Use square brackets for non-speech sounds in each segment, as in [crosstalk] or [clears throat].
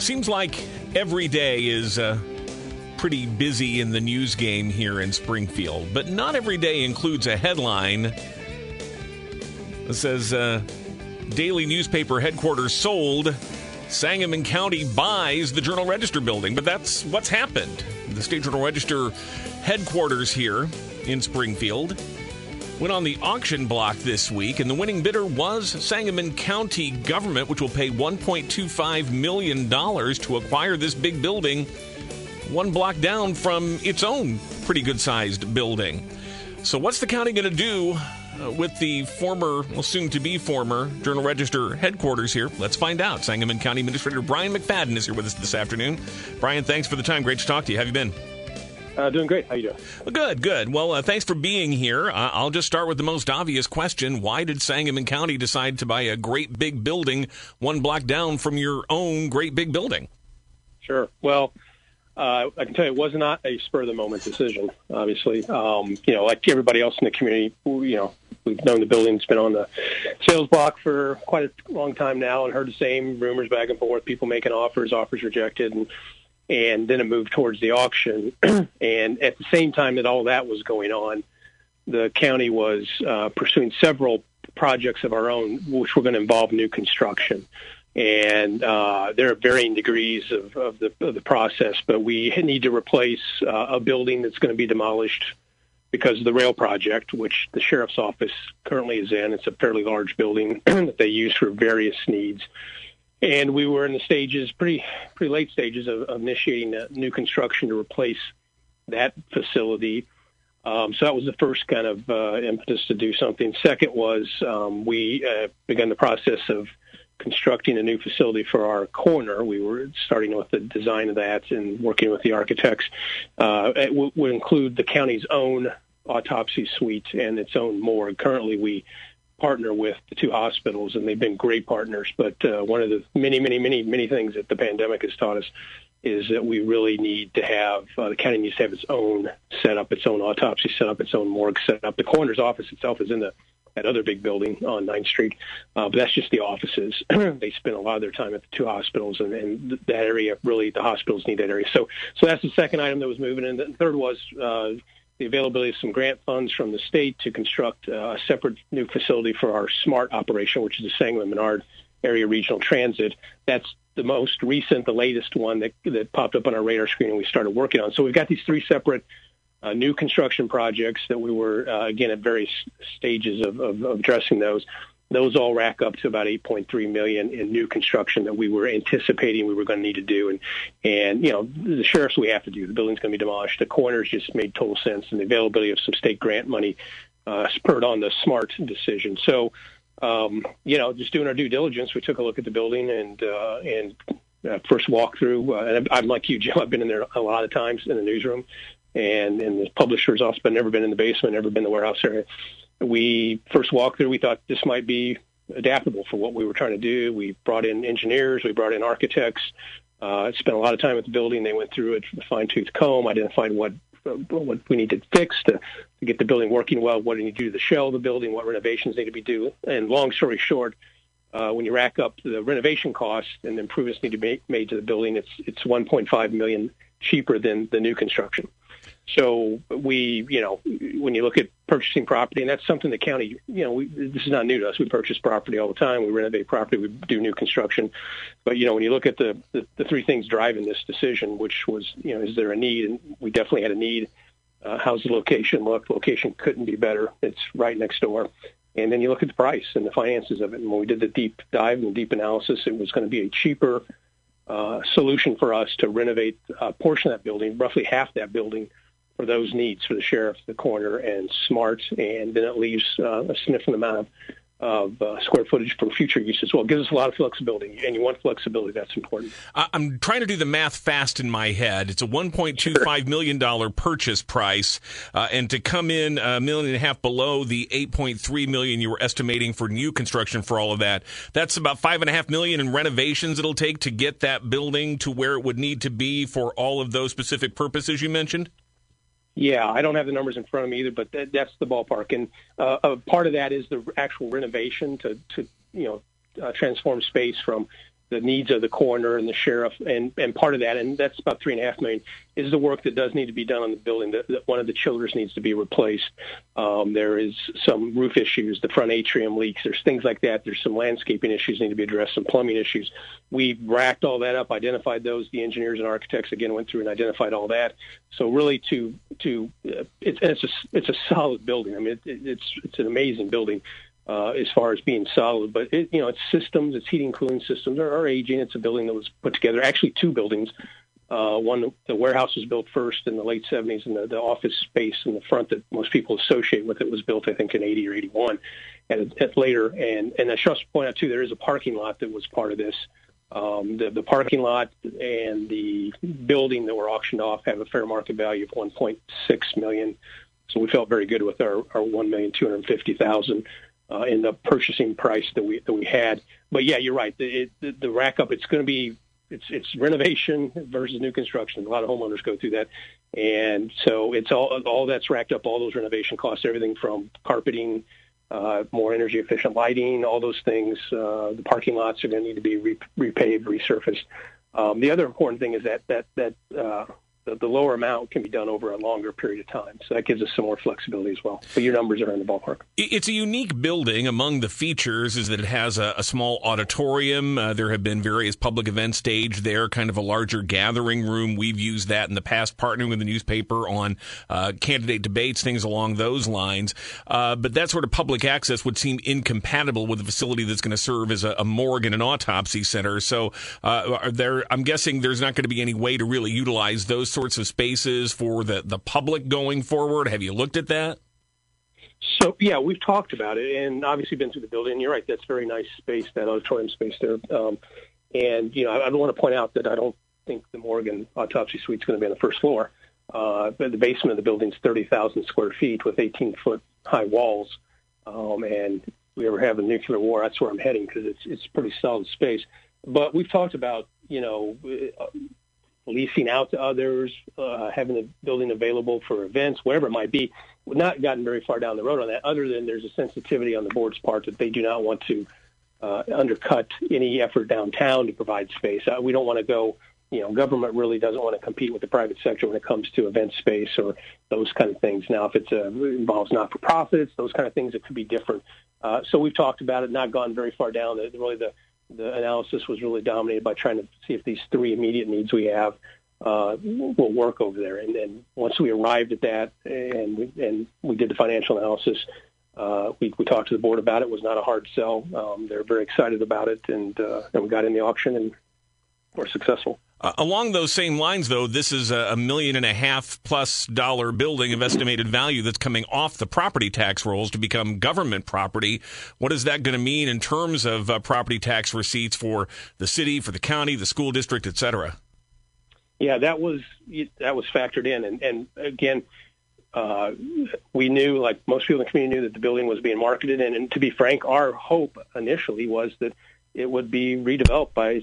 Seems like every day is uh, pretty busy in the news game here in Springfield, but not every day includes a headline that says uh, daily newspaper headquarters sold. Sangamon County buys the Journal Register building, but that's what's happened. The State Journal Register headquarters here in Springfield went on the auction block this week, and the winning bidder was Sangamon County government, which will pay $1.25 million to acquire this big building, one block down from its own pretty good sized building. So, what's the county going to do uh, with the former, well, soon to be former Journal Register headquarters here? Let's find out. Sangamon County Administrator Brian McFadden is here with us this afternoon. Brian, thanks for the time. Great to talk to you. How have you been? Uh, doing great. How you doing? Well, good, good. Well, uh, thanks for being here. Uh, I'll just start with the most obvious question: Why did Sangamon County decide to buy a great big building one block down from your own great big building? Sure. Well, uh, I can tell you, it was not a spur of the moment decision. Obviously, um, you know, like everybody else in the community, you know, we've known the building's been on the sales block for quite a long time now, and heard the same rumors back and forth. People making offers, offers rejected, and and then it moved towards the auction. [clears throat] and at the same time that all that was going on, the county was uh, pursuing several projects of our own, which were going to involve new construction. And uh, there are varying degrees of, of, the, of the process, but we need to replace uh, a building that's going to be demolished because of the rail project, which the sheriff's office currently is in. It's a fairly large building [clears throat] that they use for various needs and we were in the stages, pretty pretty late stages of, initiating new construction to replace that facility. Um, so that was the first kind of uh, impetus to do something. Second was um, we uh, began the process of constructing a new facility for our coroner. We were starting with the design of that and working with the architects. Uh, it w- would include the county's own autopsy suite and its own morgue. Currently, we partner with the two hospitals, and they've been great partners. But uh, one of the many, many, many, many things that the pandemic has taught us is that we really need to have uh, the county needs to have its own setup, its own autopsy setup, its own morgue setup. The coroner's office itself is in the that other big building on 9th Street, uh, but that's just the offices. [clears throat] they spend a lot of their time at the two hospitals, and, and that area really the hospitals need that area. So, so that's the second item that was moving. And the third was. Uh, the availability of some grant funds from the state to construct a separate new facility for our SMART operation, which is the Sangamon Menard Area Regional Transit. That's the most recent, the latest one that, that popped up on our radar screen and we started working on. So we've got these three separate uh, new construction projects that we were, uh, again, at various stages of, of, of addressing those those all rack up to about 8.3 million in new construction that we were anticipating we were going to need to do. And, and, you know, the sheriff's we have to do. The building's going to be demolished. The corners just made total sense and the availability of some state grant money, uh, spurred on the SMART decision. So, um, you know, just doing our due diligence, we took a look at the building and, uh, and, uh, first walkthrough, uh, and I'm like you, Jim. I've been in there a lot of times in the newsroom and in the publisher's office, but never been in the basement, never been in the warehouse area we first walked through, we thought this might be adaptable for what we were trying to do. We brought in engineers, we brought in architects, uh, spent a lot of time at the building. They went through it with a fine tooth comb, identified what what we needed fixed to, to get the building working well, what do you do to the shell of the building, what renovations need to be due. And long story short, uh, when you rack up the renovation costs and the improvements need to be made to the building, it's it's 1.5 million cheaper than the new construction. So we, you know, when you look at purchasing property, and that's something the county, you know, we, this is not new to us. We purchase property all the time. We renovate property. We do new construction. But you know, when you look at the the, the three things driving this decision, which was, you know, is there a need? And we definitely had a need. Uh, how's the location look? Location couldn't be better. It's right next door. And then you look at the price and the finances of it. And when we did the deep dive and deep analysis, it was going to be a cheaper uh, solution for us to renovate a portion of that building, roughly half that building for those needs for the sheriff, the coroner, and SMART, and then it leaves uh, a significant amount of, uh, square footage for future use as well. It gives us a lot of flexibility, and you want flexibility. That's important. I'm trying to do the math fast in my head. It's a 1.25 million dollar purchase price, uh, and to come in a million and a half below the 8.3 million you were estimating for new construction for all of that, that's about five and a half million in renovations it'll take to get that building to where it would need to be for all of those specific purposes you mentioned. Yeah, I don't have the numbers in front of me either, but that, that's the ballpark. And uh, a part of that is the actual renovation to, to you know, uh, transform space from the needs of the coroner and the sheriff, and and part of that, and that's about three and a half million, is the work that does need to be done on the building. That, one of the chillers needs to be replaced. Um, there is some roof issues, the front atrium leaks. There's things like that. There's some landscaping issues need to be addressed, some plumbing issues. We racked all that up, identified those. The engineers and architects again went through and identified all that. So really, to to uh, it's it's a it's a solid building. I mean, it, it's it's an amazing building uh, as far as being solid. But it, you know, its systems, its heating, cooling systems are, are aging. It's a building that was put together, actually two buildings. Uh, one, the warehouse was built first in the late 70s, and the, the office space in the front that most people associate with it was built, I think, in 80 or 81, and at later. And and I should point out too, there is a parking lot that was part of this. Um, the, the parking lot and the building that were auctioned off have a fair market value of 1.6 million. So we felt very good with our, our 1,250,000 uh, in the purchasing price that we that we had. But yeah, you're right. The, the, the rack up, it's going to be it's it's renovation versus new construction. A lot of homeowners go through that, and so it's all all that's racked up. All those renovation costs, everything from carpeting, uh, more energy efficient lighting, all those things. Uh, the parking lots are going to need to be re- repaved, resurfaced. Um, the other important thing is that that that uh, the, the lower amount can be done over a longer period of time. So that gives us some more flexibility as well. But your numbers are in the ballpark. It's a unique building. Among the features is that it has a, a small auditorium. Uh, there have been various public events staged there, kind of a larger gathering room. We've used that in the past, partnering with the newspaper on uh, candidate debates, things along those lines. Uh, but that sort of public access would seem incompatible with a facility that's going to serve as a, a morgue and an autopsy center. So uh, there, I'm guessing there's not going to be any way to really utilize those sorts of spaces for the, the public going forward? Have you looked at that? So yeah, we've talked about it, and obviously been through the building. You're right; that's very nice space, that auditorium space there. Um, and you know, I, I want to point out that I don't think the Morgan autopsy suite is going to be on the first floor. Uh, but the basement of the building is 30,000 square feet with 18 foot high walls. Um, and if we ever have a nuclear war, that's where I'm heading because it's it's pretty solid space. But we've talked about you know leasing out to others, uh, having the building available for events, whatever it might be. Not gotten very far down the road on that, other than there's a sensitivity on the board's part that they do not want to uh, undercut any effort downtown to provide space. Uh, we don't want to go. You know, government really doesn't want to compete with the private sector when it comes to event space or those kind of things. Now, if it uh, involves not-for-profits, those kind of things, it could be different. Uh, so we've talked about it, not gone very far down. Really, the the analysis was really dominated by trying to see if these three immediate needs we have uh, will work over there. And then once we arrived at that and we, and we did the financial analysis, uh, we, we talked to the board about it. it was not a hard sell. Um, they're very excited about it, and uh, and we got in the auction and we're successful. Uh, along those same lines, though, this is a, a, million and a half plus dollar building of estimated value that's coming off the property tax rolls to become government property. What is that going to mean in terms of uh, property tax receipts for the city, for the county, the school district, et cetera? Yeah, that was that was factored in, and, and again, uh, we knew, like most people in the community, knew that the building was being marketed, and, and to be frank, our hope initially was that it would be redeveloped by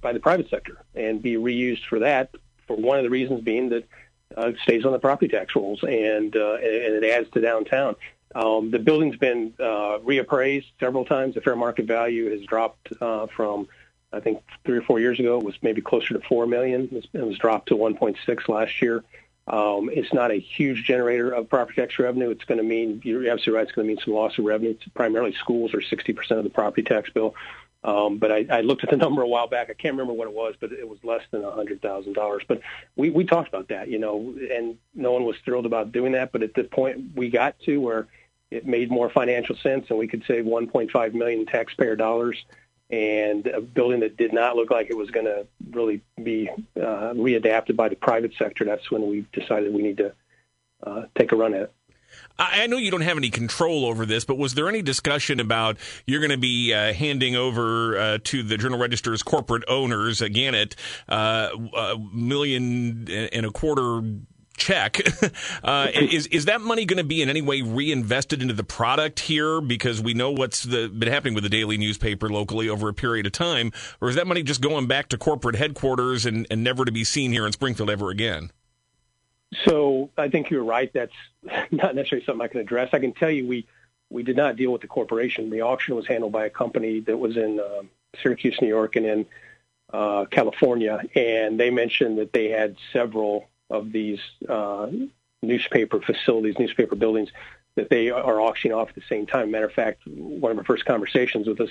by the private sector and be reused for that. For one of the reasons being that uh, it stays on the property tax rolls and uh, and it adds to downtown. Um, the building's been uh, reappraised several times. The fair market value has dropped uh, from I think three or four years ago it was maybe closer to four million. It was dropped to 1.6 last year. Um, it's not a huge generator of property tax revenue. It's going to mean you're absolutely right. It's going to mean some loss of revenue. It's primarily schools are 60% of the property tax bill. Um, but I, I looked at the [laughs] number a while back. I can't remember what it was, but it was less than a hundred thousand dollars. But we we talked about that, you know, and no one was thrilled about doing that. But at the point we got to where it made more financial sense, and we could save 1.5 million taxpayer dollars, and a building that did not look like it was going to really be uh, readapted by the private sector. That's when we decided we need to uh, take a run at it. I know you don't have any control over this, but was there any discussion about you're going to be uh, handing over uh, to the Journal Register's corporate owners, again, at uh, a million and a quarter check. [laughs] Uh, is is that money going to be in any way reinvested into the product here? Because we know what's the, been happening with the daily newspaper locally over a period of time, or is that money just going back to corporate headquarters and, and never to be seen here in Springfield ever again? So I think you're right. That's [laughs] not necessarily something I can address. I can tell you we we did not deal with the corporation. The auction was handled by a company that was in uh, Syracuse, New York, and in uh, California, and they mentioned that they had several of these uh, newspaper facilities, newspaper buildings that they are auctioning off at the same time. Matter of fact, one of our first conversations with us,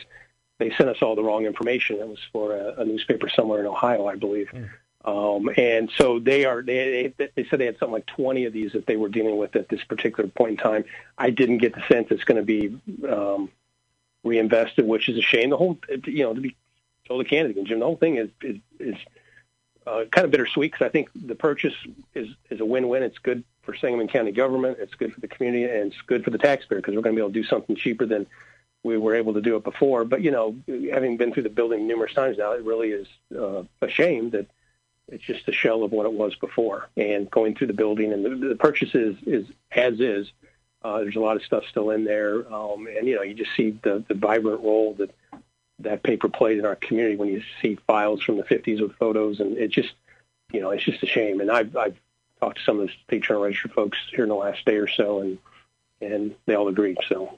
they sent us all the wrong information. It was for a, a newspaper somewhere in Ohio, I believe. Mm. Um, and so they are. They, they said they had something like 20 of these that they were dealing with at this particular point in time. I didn't get the sense it's going to be um, reinvested, which is a shame. The whole, you know, to be told the candidate, Jim, the whole thing is is, is uh, kind of bittersweet because I think the purchase is is a win-win. It's good for Sangamon County government. It's good for the community, and it's good for the taxpayer because we're going to be able to do something cheaper than we were able to do it before. But you know, having been through the building numerous times now, it really is uh, a shame that it's just a shell of what it was before. And going through the building and the, the purchase is, is as is. Uh, there's a lot of stuff still in there, um, and you know, you just see the, the vibrant role that that paper played in our community when you see files from the 50s with photos, and it just, you know, it's just a shame. And I've, I've talked to some of the state journal register folks here in the last day or so, and and they all agreed. So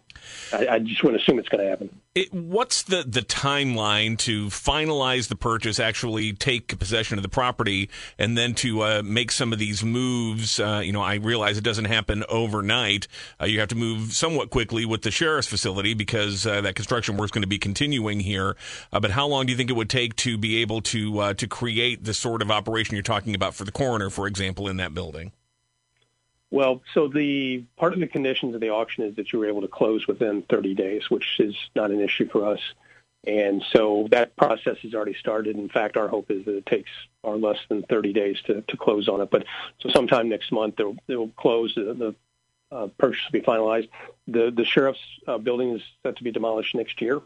I, I just to assume it's going to happen. It, what's the, the timeline to finalize the purchase, actually take possession of the property, and then to uh, make some of these moves? Uh, you know, I realize it doesn't happen overnight. Uh, you have to move somewhat quickly with the sheriff's facility because uh, that construction work is going to be continuing here. Uh, but how long do you think it would take to be able to uh, to create the sort of operation you're talking about for the coroner, for example, in that building? Well, so the part of the conditions of the auction is that you were able to close within 30 days, which is not an issue for us. And so that process has already started. In fact, our hope is that it takes our less than 30 days to, to close on it. But so sometime next month, they'll, they'll close. The, the uh, purchase will be finalized. The, the sheriff's uh, building is set to be demolished next year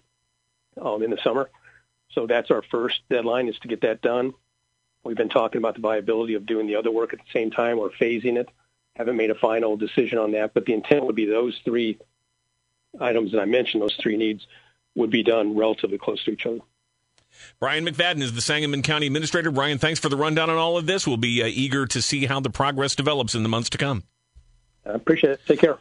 um, in the summer. So that's our first deadline is to get that done. We've been talking about the viability of doing the other work at the same time or phasing it haven't made a final decision on that, but the intent would be those three items that I mentioned, those three needs, would be done relatively close to each other. Brian McFadden is the Sangamon County Administrator. Brian, thanks for the rundown on all of this. We'll be uh, eager to see how the progress develops in the months to come. I appreciate it. Take care.